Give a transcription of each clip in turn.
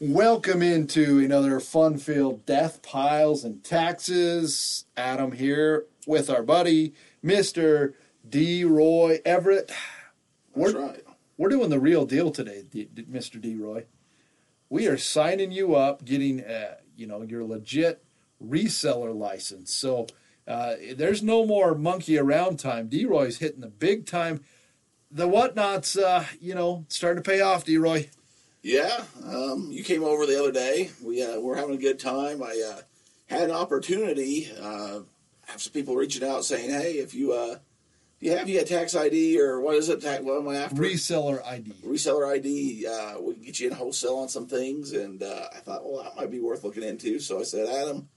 Welcome into another fun-filled death piles and taxes. Adam here with our buddy Mr. D. Roy Everitt. That's We're, right. we're doing the real deal today, D, D- Mr. D. Roy. We are signing you up, getting uh, you know your legit reseller license. So uh, there's no more monkey around time. D. Roy's hitting the big time. The whatnots, uh, you know, starting to pay off. D. Roy. Yeah, um, you came over the other day. We uh, were having a good time. I uh, had an opportunity. Uh, have some people reaching out saying, "Hey, if you uh, if you have you got tax ID or what is it? Tax, what am I after? Reseller ID. Reseller ID. Uh, we can get you in wholesale on some things." And uh, I thought, well, that might be worth looking into. So I said, Adam,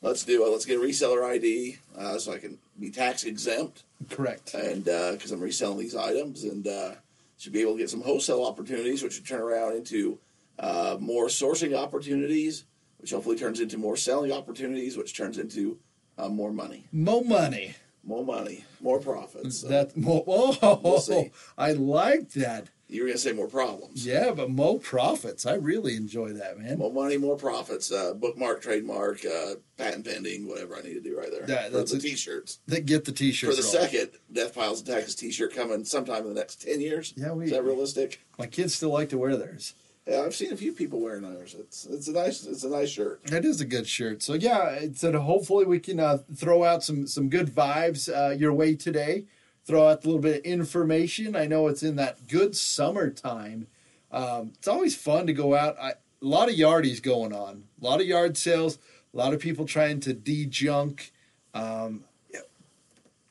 let's do it. Let's get a reseller ID uh, so I can be tax exempt. Correct. and because I'm reselling these items, and uh, should be able to get some wholesale opportunities, which would turn around into uh, more sourcing opportunities, which hopefully turns into more selling opportunities, which turns into uh, more money, More money. more money, more profits. So That mo- oh, We'll. I like that. You were gonna say more problems. Yeah, but more profits. I really enjoy that, man. More money, more profits. Uh, bookmark, trademark, uh, patent pending, whatever I need to do right there. That- that's the a- t-shirts. That get the t-shirts. For the rolling. second Death Piles and Taxes t-shirt coming sometime in the next ten years. Yeah, we- is that realistic? My kids still like to wear theirs. Yeah, I've seen a few people wearing theirs. It's it's a nice it's a nice shirt. That is a good shirt. So yeah, it's that hopefully we can uh, throw out some some good vibes uh, your way today. Throw out a little bit of information. I know it's in that good summertime. Um, it's always fun to go out. I, a lot of yardies going on. A lot of yard sales. A lot of people trying to de-junk. Um.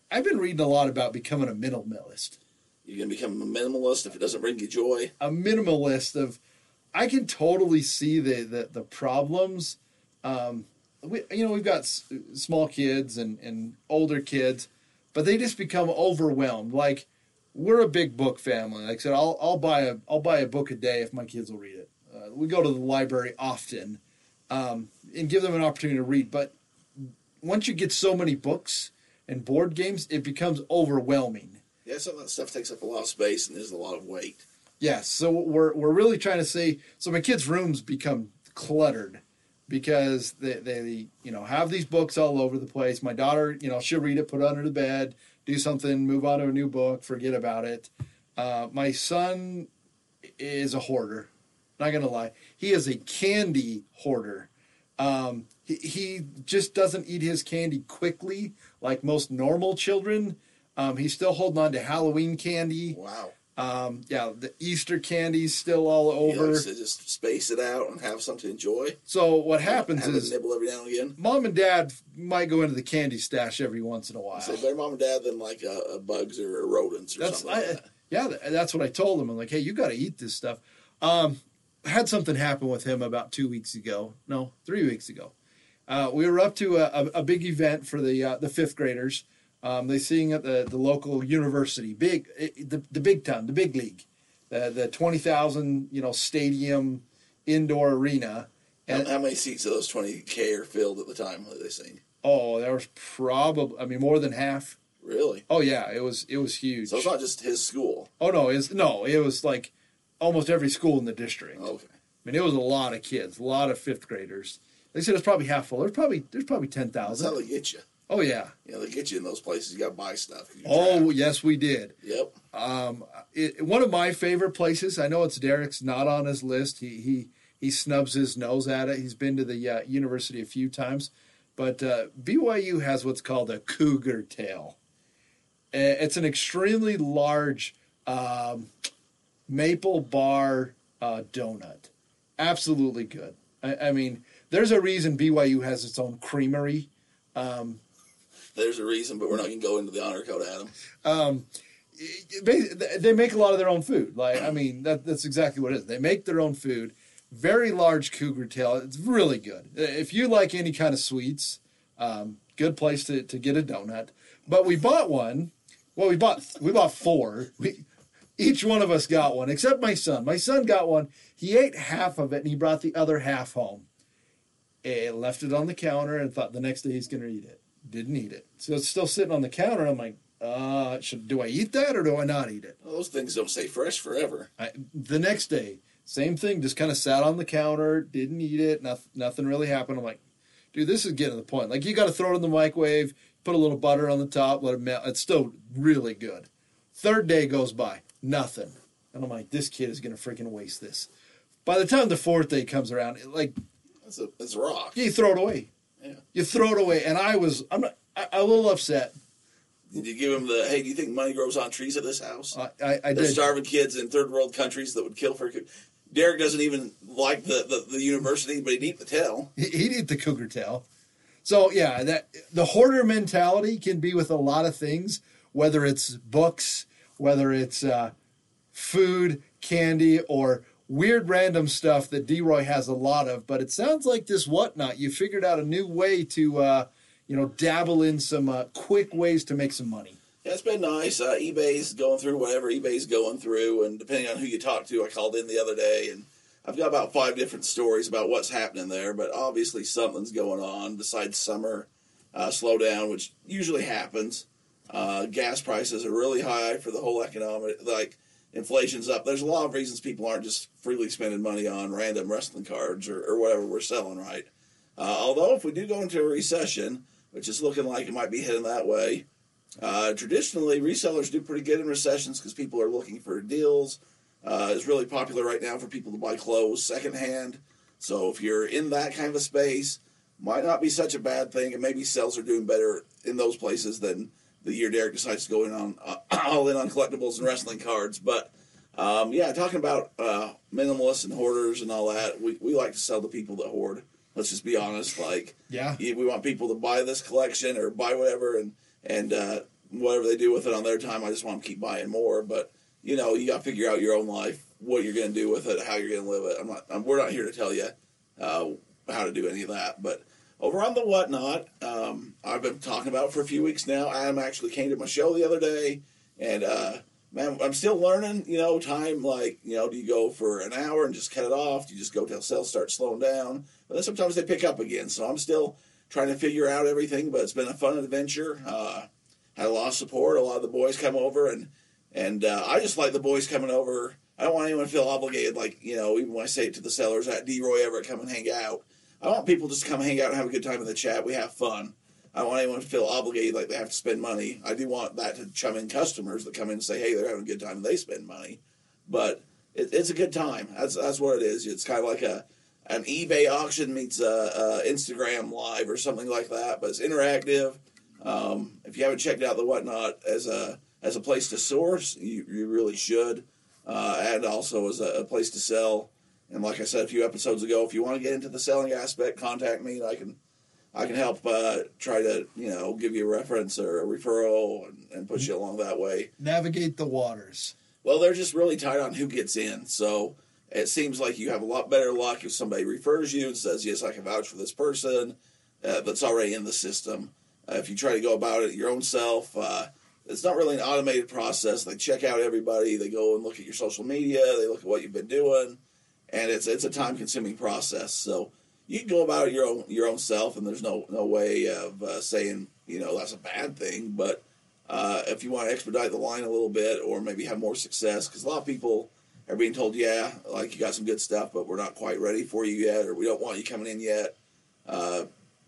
I've been reading a lot about becoming a minimalist. You're gonna become a minimalist if it doesn't bring you joy. a minimalist of I can totally see the the, the problems. Um, we, you know, we've got s- small kids and, and older kids, but they just become overwhelmed. Like we're a big book family. Like I said, I'll I'll buy a I'll buy a book a day if my kids will read it. Uh, we go to the library often um, and give them an opportunity to read. But once you get so many books and board games, it becomes overwhelming. Yeah, some of that stuff takes up a lot of space and there's a lot of weight. Yes, so we're we're really trying to say so my kids' rooms become cluttered because they, they you know have these books all over the place. My daughter, you know, she'll read it, put it under the bed, do something, move on to a new book, forget about it. Uh, my son is a hoarder. Not gonna lie, he is a candy hoarder. Um, he, he just doesn't eat his candy quickly like most normal children. Um, he's still holding on to Halloween candy. Wow. Um, yeah, the Easter candy's still all over. You know, so just space it out and have something to enjoy. so what happens have is a nibble every now and again. mom and dad might go into the candy stash every once in a while. So better mom and dad than like uh, bugs or rodents or That's something like that. yeah, that's what I told him. I'm like, hey, you got to eat this stuff. Um, I had something happen with him about two weeks ago. No, three weeks ago. Uh, we were up to a, a, a big event for the uh, the fifth graders. Um, they sing at the, the local university, big the the big town, the big league, the the twenty thousand you know stadium indoor arena. How, And how many seats of those 20K are filled at the time that they sing? oh, there was probably I mean more than half. Really? Oh yeah, it was it was huge. So it's not just his school. Oh no, it's no, it was like almost every school in the district. Okay. I mean, it was a lot of kids, a lot of fifth graders. They said it's probably half full. There's probably there's probably ten how thousand. get you. Oh yeah. You know, they get you in those places. You got to buy stuff. Oh trapped. yes, we did. Yep. Um, it, one of my favorite places. I know it's Derek's not on his list. He he he snubs his nose at it. He's been to the uh, university a few times, but uh, BYU has what's called a cougar tail. It's an extremely large um, maple bar uh, donut. Absolutely good. I, I mean, there's a reason BYU has its own creamery. Um, There's a reason, but we're not going to go into the honor code, Adam. um, they make a lot of their own food. Like I mean, that that's exactly what it is. They make their own food. Very large cougar tail. It's really good. If you like any kind of sweets, um, good place to, to get a donut. But we bought one. Well, we bought we bought four. We, each one of us got one, except my son. My son got one. He ate half of it, and he brought the other half home. Eh, left it on the counter and thought the next day he's going to eat it. Didn't eat it. So it's still sitting on the counter. I'm like, uh, should do I eat that or do I not eat it? Well, those things don't stay fresh forever. I, the next day, same thing, just kind of sat on the counter, didn't eat it, nothing, nothing really happened. I'm like, dude, this is getting to the point. Like, you got to throw it in the microwave, put a little butter on the top, let it melt. It's still really good. Third day goes by, nothing. And I'm like, this kid is going to freaking waste this. By the time the fourth day comes around, it, like, That's a that's a rock. you throw it away. Yeah. You throw it away. And I was, I'm not, I, a little upset. Did you give him the hey? Do you think money grows on trees at this house? I, I, I There's did. starving kids in third world countries that would kill for. Derek doesn't even like the, the, the university, but he'd eat the tail. He- He'd eat the cougar tail. So yeah, that the hoarder mentality can be with a lot of things, whether it's books, whether it's uh, food, candy, or weird random stuff that D. Roy has a lot of. But it sounds like this whatnot. You figured out a new way to, uh, you know, dabble in some uh, quick ways to make some money. Yeah, it's been nice. Uh, eBay's going through whatever eBay's going through, and depending on who you talk to, I called in the other day, and I've got about five different stories about what's happening there. But obviously, something's going on besides summer uh, slowdown, which usually happens. Uh, gas prices are really high for the whole economic, like inflation's up. There's a lot of reasons people aren't just freely spending money on random wrestling cards or, or whatever we're selling, right? Uh, although, if we do go into a recession, which is looking like it might be heading that way, uh, traditionally, resellers do pretty good in recessions because people are looking for deals. Uh, it's really popular right now for people to buy clothes secondhand. So if you're in that kind of a space, might not be such a bad thing, and maybe sales are doing better in those places than the year Derek decides to go in on uh, all in on collectibles and wrestling cards. But um, yeah, talking about uh, minimalists and hoarders and all that, we, we like to sell to people that hoard. Let's just be honest. Like, Yeah. we want people to buy this collection or buy whatever, and and uh, whatever they do with it on their time. I just want them to keep buying more. But you know, you got to figure out your own life, what you're going to do with it, how you're going to live it. I'm not. I'm, we're not here to tell you uh, how to do any of that. But over on the whatnot, um, I've been talking about for a few weeks now. Adam actually came to my show the other day, and uh, man, I'm still learning. You know, time like you know, do you go for an hour and just cut it off? Do you just go till sales start slowing down? But then sometimes they pick up again. So I'm still trying to figure out everything. But it's been a fun adventure. Uh, had a lot of support. A lot of the boys come over, and and uh, I just like the boys coming over. I don't want anyone to feel obligated, like you know, even when I say it to the sellers at D. Roy Everitt, come and hang out. I want people just to come hang out and have a good time in the chat. We have fun. I don't want anyone to feel obligated like they have to spend money. I do want that to chum in customers that come in and say, hey, they're having a good time and they spend money. But it, it's a good time. That's that's what it is. It's kind of like a an eBay auction meets a, a Instagram live or something like that. But it's interactive. Um, if you haven't checked out the whatnot as a as a place to source, you, you really should, uh, and also as a, a place to sell. And like I said a few episodes ago, if you want to get into the selling aspect, contact me. And I can I can help uh, try to you know give you a reference or a referral and, and push you along that way. Navigate the waters. Well, they're just really tight on who gets in. So it seems like you have a lot better luck if somebody refers you and says, "Yes, I can vouch for this person," uh, that's already in the system. Uh, if you try to go about it your own self, uh, it's not really an automated process. They check out everybody. They go and look at your social media. They look at what you've been doing, and it's it's a time consuming process. So you can go about it your own your own self, and there's no no way of uh, saying you know that's a bad thing. But uh, if you want to expedite the line a little bit, or maybe have more success, because a lot of people are being told, yeah, like you got some good stuff, but we're not quite ready for you yet, or we don't want you coming in yet. Uh,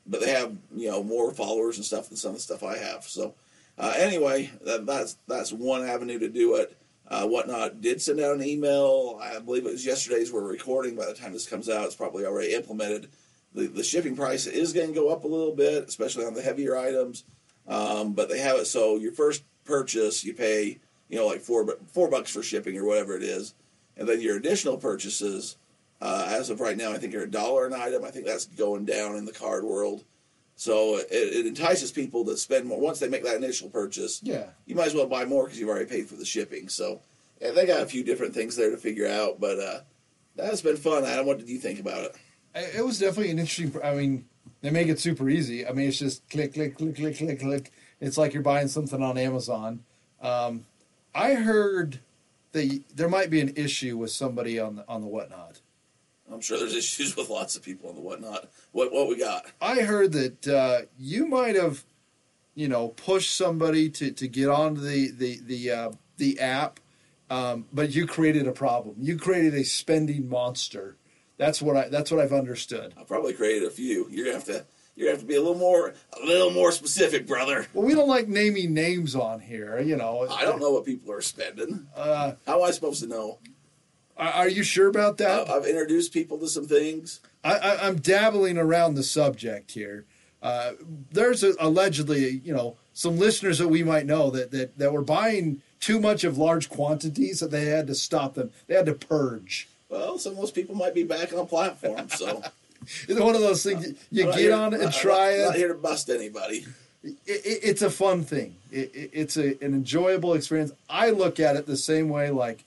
but they have you know more followers and stuff than some of the stuff I have. So uh, anyway, that, that's that's one avenue to do it. Uh, whatnot did send out an email. I believe it was yesterday's. We're recording. By the time this comes out, it's probably already implemented. The, the shipping price is going to go up a little bit, especially on the heavier items. Um, but they have it so your first purchase you pay you know like four four bucks for shipping or whatever it is, and then your additional purchases uh, as of right now I think are a dollar an item. I think that's going down in the card world. So it, it entices people to spend more once they make that initial purchase Yeah. you might as well buy more because you've already paid for the shipping. So yeah, they got a few different things there to figure out, but uh, that's been fun. Adam, what did you think about it? It was definitely an interesting. I mean, they make it super easy. I mean, it's just click, click, click, click, click, click. It's like you're buying something on Amazon. Um, I heard that there might be an issue with somebody on the on the whatnot. I'm sure there's issues with lots of people and the whatnot. What what we got? I heard that uh, you might have you know, push somebody to, to get onto the the the uh, the app, um, but you created a problem. You created a spending monster. That's what I. That's what I've understood. I probably created a few. You're gonna have to. You're gonna have to be a little more, a little more specific, brother. Well, we don't like naming names on here. You know. I don't know what people are spending. Uh, How am I supposed to know? Are, are you sure about that? I've introduced people to some things. I, I'm dabbling around the subject here. Uh, there's a, allegedly, you know, some listeners that we might know that, that, that were buying too much of large quantities that they had to stop them. They had to purge. Well, some of those people might be back on platform, so It's one of those things you- you I'm get here- on it and I'm try not, Not here to bust anybody. it, it. It's a fun thing. It, it, it's a, an enjoyable experience. I look at it the same way, like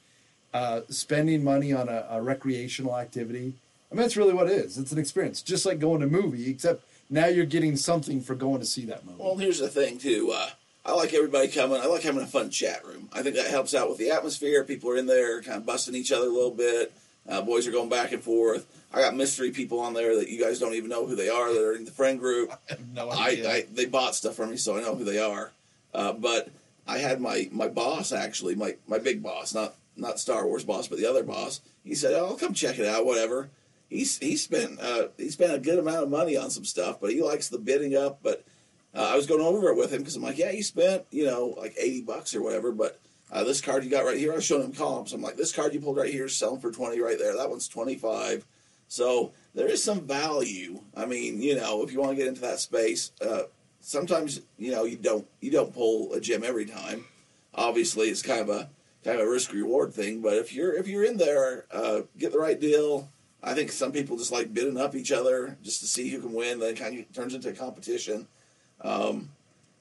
uh, spending money on a, a recreational activity. I mean, that's really what it is. It's an experience, just like going to a movie, except now you're getting something for going to see that movie. Well, here's the thing too. Uh, I like everybody coming. I like having a fun chat room. I think that helps out with the atmosphere. People are in there, kind of busting each other a little bit. Uh, boys are going back and forth. I got mystery people on there that you guys don't even know who they are that are in the friend group. I have no I, idea. I they bought stuff from me, so I know who they are. Uh, but I had my my boss actually, my my big boss, not not Star Wars boss, but the other boss. He said, "Oh, I'll come check it out, whatever." He's he spent uh, he spent a good amount of money on some stuff, but he likes the bidding up. But uh, I was going over it with him because I'm like, "Yeah, you spent you know like eighty bucks or whatever, but." Uh, this card you got right here, I was showing him comps. I'm like, this card you pulled right here is selling for 20 right there. That one's 25. So there is some value. I mean, you know, if you want to get into that space, uh, sometimes you know you don't you don't pull a gem every time. Obviously, it's kind of a kind of a risk reward thing. But if you're if you're in there, uh, get the right deal. I think some people just like bidding up each other just to see who can win. Then it kind of turns into a competition. Um,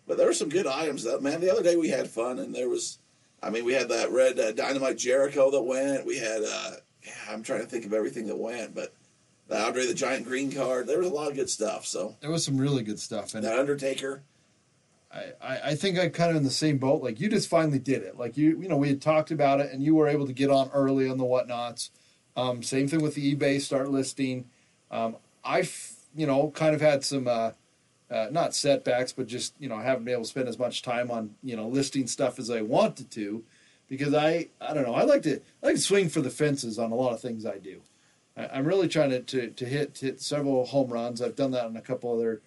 but there were some good items. That man, the other day we had fun, and there was, I mean, we had that red uh, dynamite Jericho that went. We had, uh, I'm trying to think of everything that went, but the Andre the Giant green card. There was a lot of good stuff. So there was some really good stuff, and that Undertaker. I, I, I think I'm kind of in the same boat. Like you just finally did it. Like you, you know, we had talked about it, and you were able to get on early on the whatnots. Um, same thing with the eBay start listing. Um, I've, you know, kind of had some, uh, uh, not setbacks, but just you know, I haven't been able to spend as much time on you know listing stuff as I wanted to, because I, I don't know, I like to, I like to swing for the fences on a lot of things I do. I, I'm really trying to, to, to hit hit several home runs. I've done that on a couple other,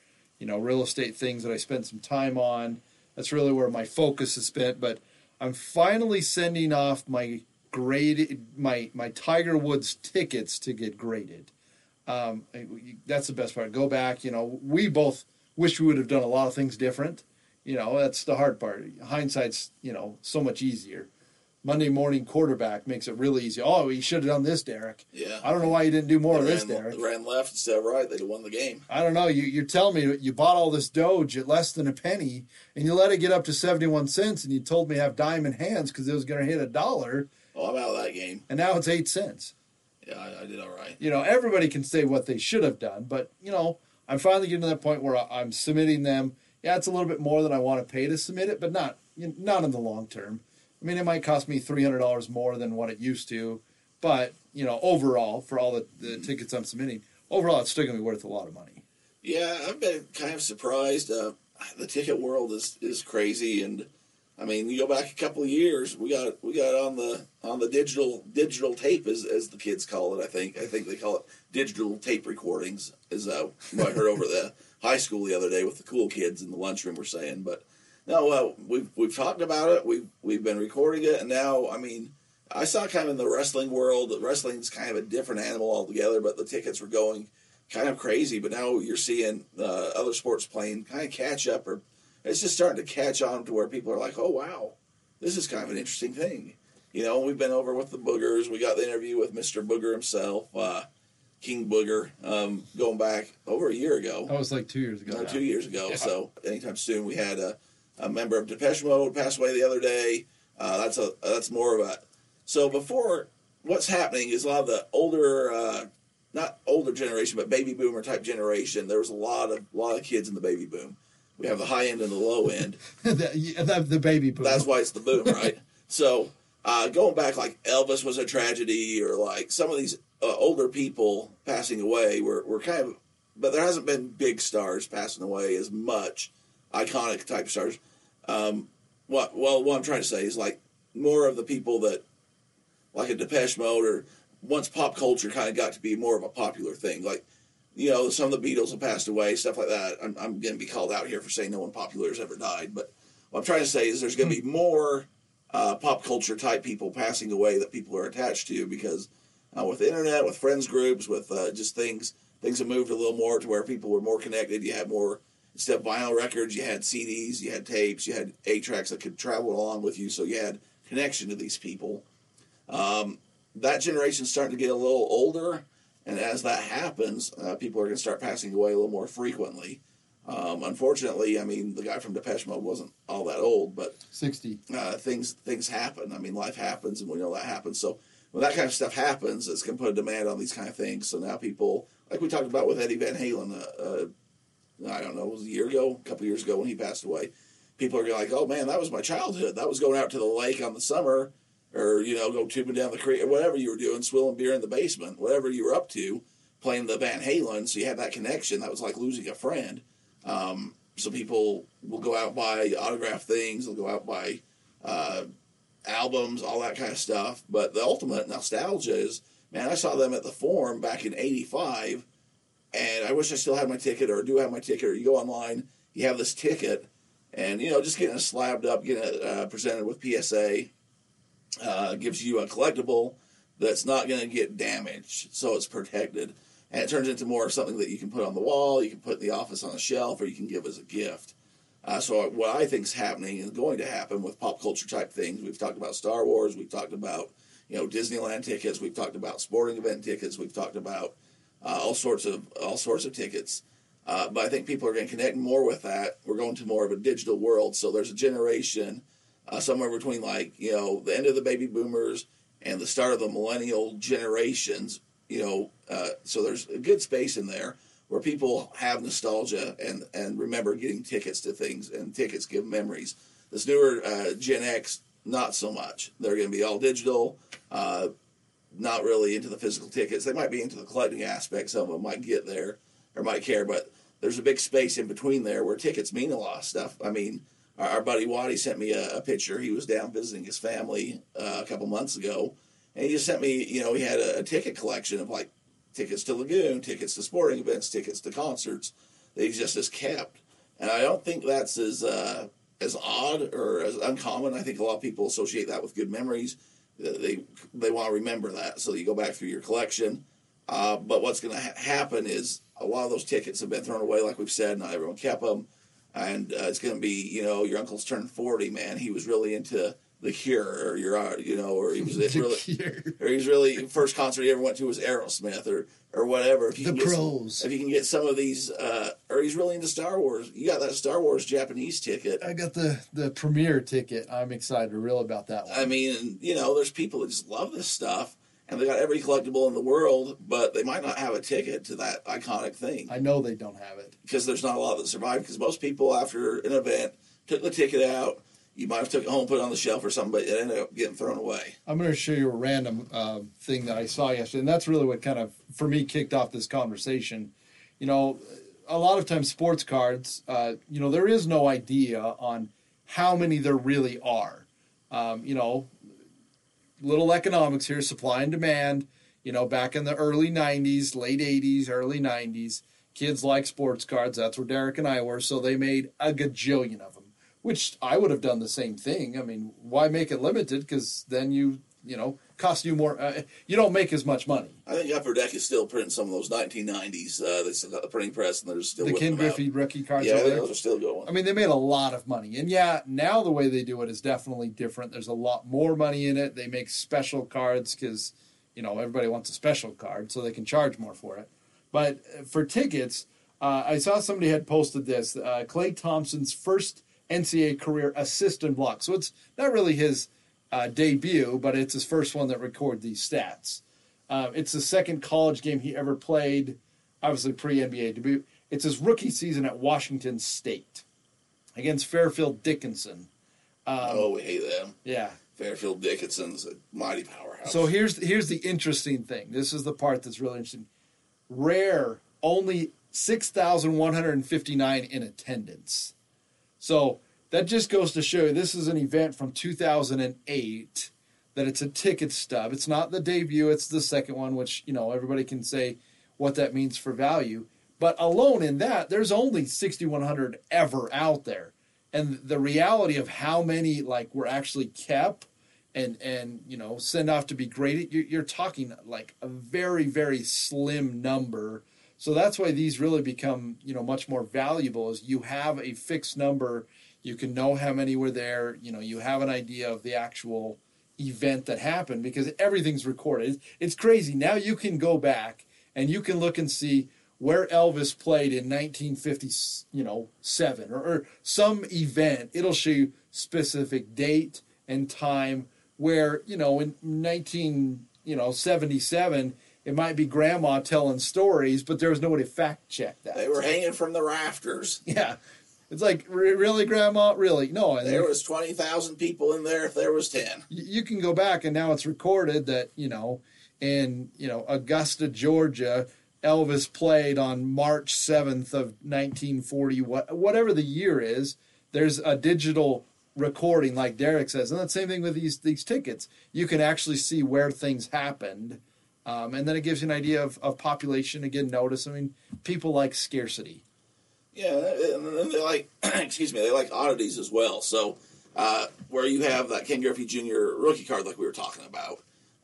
you know, real estate things that I spent some time on. That's really where my focus is spent. But I'm finally sending off my graded my my Tiger Woods tickets to get graded. Um, that's the best part. Go back. You know, we both wish we would have done a lot of things different. You know, that's the hard part. Hindsight's you know so much easier. Monday morning quarterback makes it really easy. Oh, you should have done this, Derek. Yeah. I don't know why you didn't do more of this, ran, Derek. they ran left instead of right. They'd have won the game. I don't know. You, you're telling me you bought all this Doge at less than a penny, and you let it get up to 71 cents, and you told me to have diamond hands because it was going to hit a dollar, Oh, I'm out of that game. and now it's eight cents. Yeah, I, I did all right. You know, everybody can say what they should have done, but, you know, I'm finally getting to that point where I- I'm submitting them. Yeah, it's a little bit more than I want to pay to submit it, but not you know, not in the long term. I mean, it might cost me $300 more than what it used to, but, you know, overall, for all the, the tickets I'm submitting, overall, it's still going to be worth a lot of money. Yeah, I've been kind of surprised. Uh, the ticket world is, is crazy, and I mean, you go back a couple of years, we got we got on the on the digital digital tape, as as the kids call it. I think I think they call it digital tape recordings. Is uh, I heard over the high school the other day with the cool kids in the lunchroom were saying. But no, uh, we've we've talked about it. We've we've been recording it, and now I mean. I saw kind of in the wrestling world that wrestling's kind of a different animal altogether, but the tickets were going kind of crazy. But now you're seeing uh, other sports playing kind of catch up, or it's just starting to catch on to where people are like, "Oh wow, this is kind of an interesting thing." You know, we've been over with the Boogers. We got the interview with Mr. Booger himself, uh, King Booger, um, going back over a year ago. That was like two years ago. No, two years ago. Yeah. So anytime soon, we had a, a member of Depeche Mode pass away the other day. Uh, that's a that's more of a. So before, what's happening is a lot of the older, uh, not older generation, but baby boomer type generation. There was a lot of lot of kids in the baby boom. We have the high end and the low end. the, the, the baby boom. That's why it's the boom, right? so uh, going back, like Elvis was a tragedy, or like some of these uh, older people passing away were, were kind of, but there hasn't been big stars passing away as much iconic type stars. Um, what well, what I'm trying to say is like more of the people that like a Depeche Mode or once pop culture kind of got to be more of a popular thing. Like you know, some of the Beatles have passed away, stuff like that. I'm, I'm going to be called out here for saying no one popular has ever died, but what I'm trying to say is there's going to be more uh, pop culture type people passing away that people are attached to because uh, with the internet, with friends groups, with uh, just things, things have moved a little more to where people were more connected. You had more instead of vinyl records, you had CDs, you had tapes, you had eight tracks that could travel along with you, so you had connection to these people. Um, that generation's starting to get a little older, and as that happens, uh, people are going to start passing away a little more frequently. Um, unfortunately, I mean, the guy from Depeche Mode wasn't all that old, but sixty uh, things things happen. I mean, life happens, and we know that happens. So when that kind of stuff happens, it's going to put a demand on these kind of things. So now people, like we talked about with Eddie Van Halen, uh, uh, I don't know, it was a year ago, a couple years ago when he passed away. People are like, "Oh man, that was my childhood. That was going out to the lake on the summer, or you know, go tubing down the creek, or whatever you were doing, swilling beer in the basement, whatever you were up to, playing the Van Halen. So you had that connection. That was like losing a friend." Um, so people will go out buy autograph things. They'll go out buy uh, albums, all that kind of stuff. But the ultimate nostalgia is, man, I saw them at the Forum back in '85, and I wish I still had my ticket, or do have my ticket. Or you go online, you have this ticket, and you know, just getting it slabbed up, getting it uh, presented with PSA uh, gives you a collectible that's not going to get damaged, so it's protected and it turns into more of something that you can put on the wall, you can put in the office on a shelf, or you can give as a gift. Uh, so what I think is happening is going to happen with pop culture type things. We've talked about Star Wars, we've talked about you know Disneyland tickets, we've talked about sporting event tickets, we've talked about uh, all sorts of all sorts of tickets. Uh, but I think people are going to connect more with that. We're going to more of a digital world. So there's a generation uh, somewhere between like you know the end of the baby boomers and the start of the millennial generations you know, uh, so there's a good space in there where people have nostalgia and, and remember getting tickets to things, and tickets give memories. This newer uh, Gen X, not so much. They're going to be all digital, uh, not really into the physical tickets. They might be into the collecting aspect. Some of them might get there or might care, but there's a big space in between there where tickets mean a lot of stuff. I mean, our, our buddy Waddy sent me a, a, picture. He was down visiting his family uh, a couple months ago and he just sent me, you know, he had a, a, ticket collection of like tickets to Lagoon, tickets to sporting events, tickets to concerts that he just has kept. And I don't think that's as uh, as odd or as uncommon. I think a lot of people associate that with good memories. They they want to remember that, so you go back through your collection. Uh, but what's going to ha- happen is a lot of those tickets have been thrown away, like we've said. Not everyone kept them, and uh, it's going to be, you know, your uncle's turned forty. Man, he was really into the Cure, or your, you know, or he was really, Cure. or he's really first concert he ever went to was Aerosmith, or or whatever. If you the pros. Some, if you can get some of these, uh, or he's really into Star Wars. You got that Star Wars Japanese ticket. I got the the premiere ticket. I'm excited, real about that one. I mean, you know, there's people that just love this stuff. And they got every collectible in the world, but they might not have a ticket to that iconic thing. I know they don't have it because there's not a lot that survive. Because most people, after an event, took the ticket out, you might have took it home, put it on the shelf or something, but it ended up getting thrown away. I'm going to show you a random uh, thing that I saw yesterday, and that's really what kind of, for me, kicked off this conversation. You know, a lot of times sports cards, uh, you know, there is no idea on how many there really are. Um, you know, little economics here, supply and demand. You know, back in the early 90s, late 80s, early 90s, kids like sports cards. That's where Derek and I were, so they made a gajillion of them which I would have done the same thing. I mean, why make it limited? Because then you, you know, cost you more. Uh, you don't make as much money. I think Upper Deck is still printing some of those 1990s. Uh, they still got the printing press, and they're still the Ken Griffey rookie cards. Yeah, those are still going. I mean, they made a lot of money, and yeah, now the way they do it is definitely different. There's a lot more money in it. They make special cards because you know everybody wants a special card, so they can charge more for it. But uh, for tickets, uh, I saw somebody had posted this. Uh, Klay Thompson's first NCAA career assist and block. So it's not really his uh, debut, but it's his first one that record these stats. Uh, it's the second college game he ever played, obviously pre NBA debut. It's his rookie season at Washington State against Fairfield Dickinson. Um, oh, we hate them. Yeah. Fairfield Dickinson's a mighty powerhouse. So here's here's the interesting thing. This is the part that's really interesting. Rare only six thousand one hundred and fifty nine in attendance. So that just goes to show you this is an event from 2008 that it's a ticket stub. It's not the debut, it's the second one, which, you know, everybody can say what that means for value. But alone in that, there's only 6,100 ever out there. And the reality of how many like were actually kept and and you know send off to be graded, you're, you're talking like a very very slim number. So that's why these really become you know much more valuable. Is you have a fixed number, you can know how many were there. You know you have an idea of the actual event that happened because everything's recorded. It's, crazy. Now you can go back and you can look and see where Elvis played in 1950, you know, seven or, or some event. It'll show you specific date and time where you know in 19 you know 77 it might be grandma telling stories but there was nobody to fact check that They were hanging from the rafters. yeah it's like really grandma really no There was twenty thousand people in there. If there was ten, you can go back and now it's recorded that you know in you know Augusta, Georgia, Elvis played on March seventh of nineteen forty, what whatever the year is. There's a digital recording, like Derek says, and the same thing with these these tickets. You can actually see where things happened, um, and then it gives you an idea of, of population. Again, notice. I mean, people like scarcity. yeah, and they like, excuse me, they like oddities as well. So uh, where you have that Ken Griffey Jr. rookie card, like we were talking about,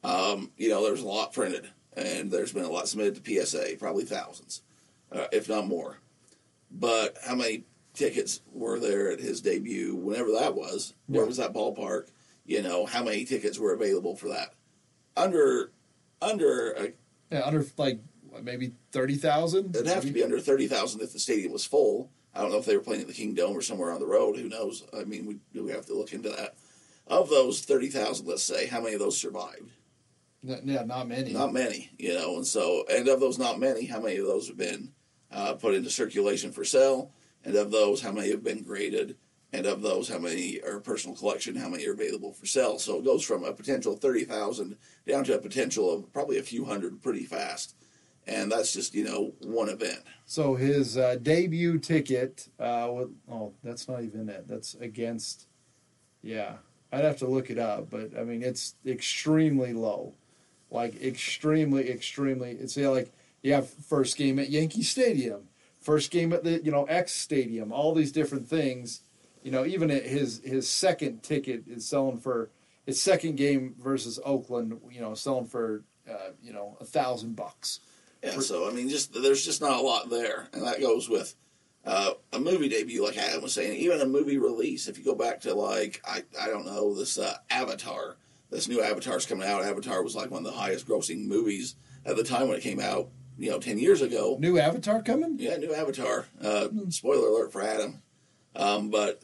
um, you know, there's a lot printed, and there's been a lot submitted to PSA, probably thousands, uh, if not more. But how many tickets were there at his debut, whenever that was? Where was that ballpark? You know, how many tickets were available for that? Under, under a Yeah, under like what, maybe thirty thousand. It'd have to be under thirty thousand if the stadium was full. I don't know if they were playing at the Kingdome or somewhere on the road. Who knows? I mean, we we have to look into that. Of those thirty thousand, let's say, how many of those survived? Yeah, not many. Not many, you know. And so, and of those not many, how many of those have been uh, put into circulation for sale? And of those, how many have been graded? And of those, how many are personal collection? How many are available for sale? So it goes from a potential thirty thousand down to a potential of probably a few hundred pretty fast. And that's just you know one event. So his uh, debut ticket, uh, with, oh, that's not even it. That's against, yeah. I'd have to look it up, but I mean, it's extremely low. Like, extremely, extremely. It's yeah, like you have first game at Yankee Stadium, first game at the, you know, X Stadium, all these different things. You know, even his, his second ticket is selling for, his second game versus Oakland, you know, selling for, uh, you know, a thousand bucks. Yeah, so I mean, just there's just not a lot there, and that goes with uh, a movie debut, like Adam was saying, even a movie release. If you go back to like I I don't know this uh, Avatar, this new Avatar's coming out. Avatar was like one of the highest grossing movies at the time when it came out. You know, ten years ago. New Avatar coming? Yeah, new Avatar. Uh, spoiler alert for Adam. Um, but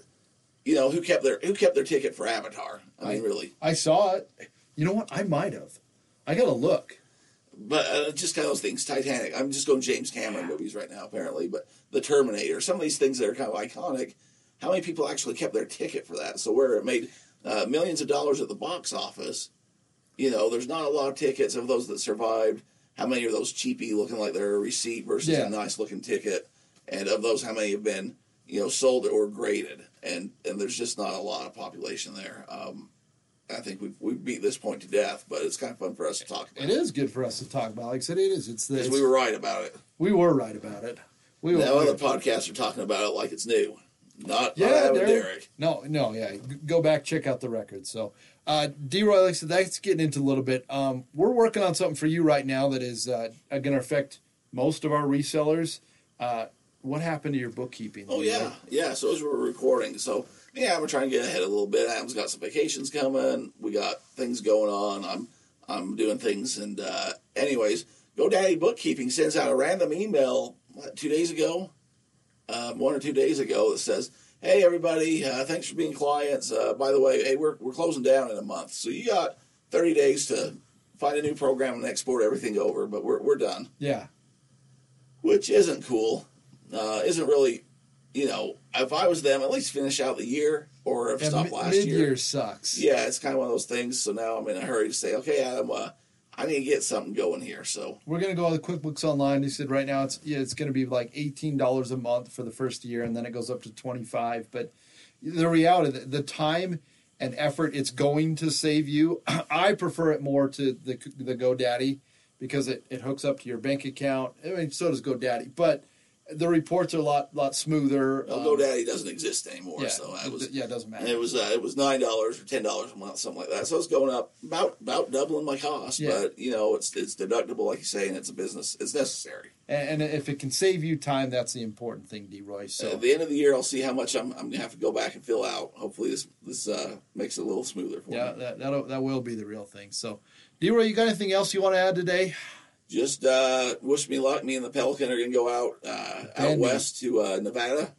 you know who kept their who kept their ticket for Avatar? I mean, really. I saw it. You know what? I might have. I gotta look. But uh, just kind of those things. Titanic. I'm just going James Cameron movies right now, apparently. But The Terminator. Some of these things that are kind of iconic. How many people actually kept their ticket for that? So where it made uh, millions of dollars at the box office, you know, there's not a lot of tickets of those that survived. How many are those cheapy looking like they're a receipt versus Yeah. a nice looking ticket? And of those, how many have been, you know, sold or graded? And and there's just not a lot of population there. Um, I think we've, we've beat this point to death, but it's kind of fun for us to talk about. It is good for us to talk about. Like I said, it is. It's Because we were right about it. we were right about it. We were. Now other podcasts are talking about it like it's new. Not yeah, not Derek. Derek. No, no, yeah. Go back, check out the record. So, uh, D. Roy, like I said, that's getting into a little bit. Um, we're working on something for you right now that is uh, going to affect most of our resellers. Uh, what happened to your bookkeeping? Oh yeah, yeah. So as we're recording, so yeah, I'm trying to get ahead a little bit. Adam's got some vacations coming. We got things going on. I'm I'm doing things, and uh, anyways, GoDaddy Bookkeeping sends out a random email what, two days ago, um, one or two days ago that says, "Hey everybody, uh, thanks for being clients. Uh, by the way, hey we're we're closing down in a month, so you got 30 days to find a new program and export everything over, but we're we're done." Yeah. which isn't cool. Uh, isn't really, you know, if I was them, at least finish out the year or if And stop last mid-year year. sucks. Yeah, it's kind of one of those things. So now I'm in a hurry to say, okay, Adam, uh, I need to get something going here. So We're gonna go on the QuickBooks Online. He said right now it's yeah, it's gonna be like eighteen dollars a month for the first year, and then it goes up to twenty five. But the reality, the, the time and effort it's going to save you. I prefer it more to the the GoDaddy because it, it hooks up to your bank account. I mean, so does GoDaddy, but the reports are a lot lot smoother. Well, Um, GoDaddy doesn't exist anymore, yeah, so that it- was yeah, it doesn't matter. it was uh, it was nine dollars or ten dollars a month, something like that. So it's going up about about doubling my cost. Yeah. But you know, it's it's deductible, like you say, and it's a business. It's necessary. And, and if it can save you time, that's the important thing, D. Roy. So At the end of the year, I'll see how much I'm, I'm gonna have to go back and fill out. Hopefully, this this uh, makes it a little smoother for yeah, me. that that'll, that will be the real thing. So, D. Roy, you got anything else you want to add today? Just uh, wish me luck. Me and the Pelican are gonna go out uh, out west to uh, Nevada.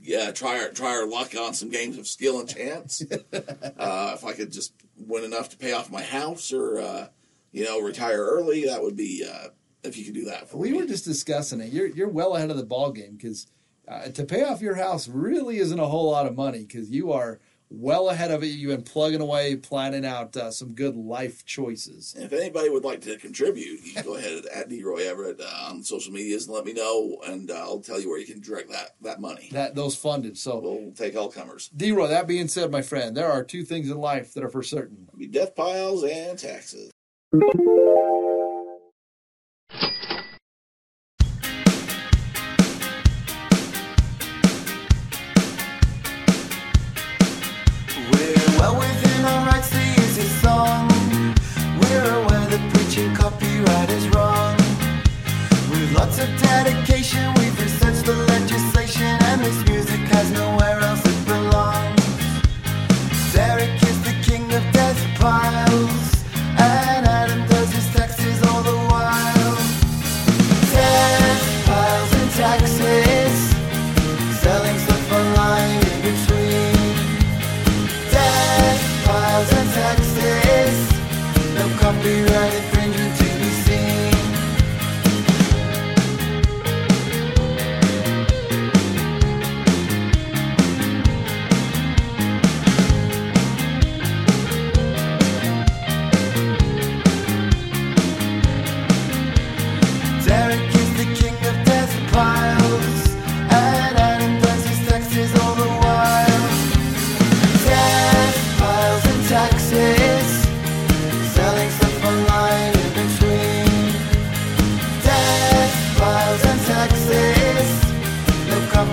Yeah, try our try our luck on some games of skill and chance. uh, if I could just win enough to pay off my house or uh, you know retire early, that would be uh, if you could do that for We me. were just discussing it. You're you're well ahead of the ball game because uh, to pay off your house really isn't a whole lot of money because you are well ahead of it. You've been plugging away, planning out uh, some good life choices. And if anybody would like to contribute, you can go ahead at Roy Everitt uh, on social medias and let me know, and uh, I'll tell you where you can direct that that money. That those funded. So, We'll take all comers. D-Roy, that being said, my friend, there are two things in life that are for certain. Be death piles and taxes.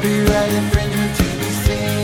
be right in front of you to be seen.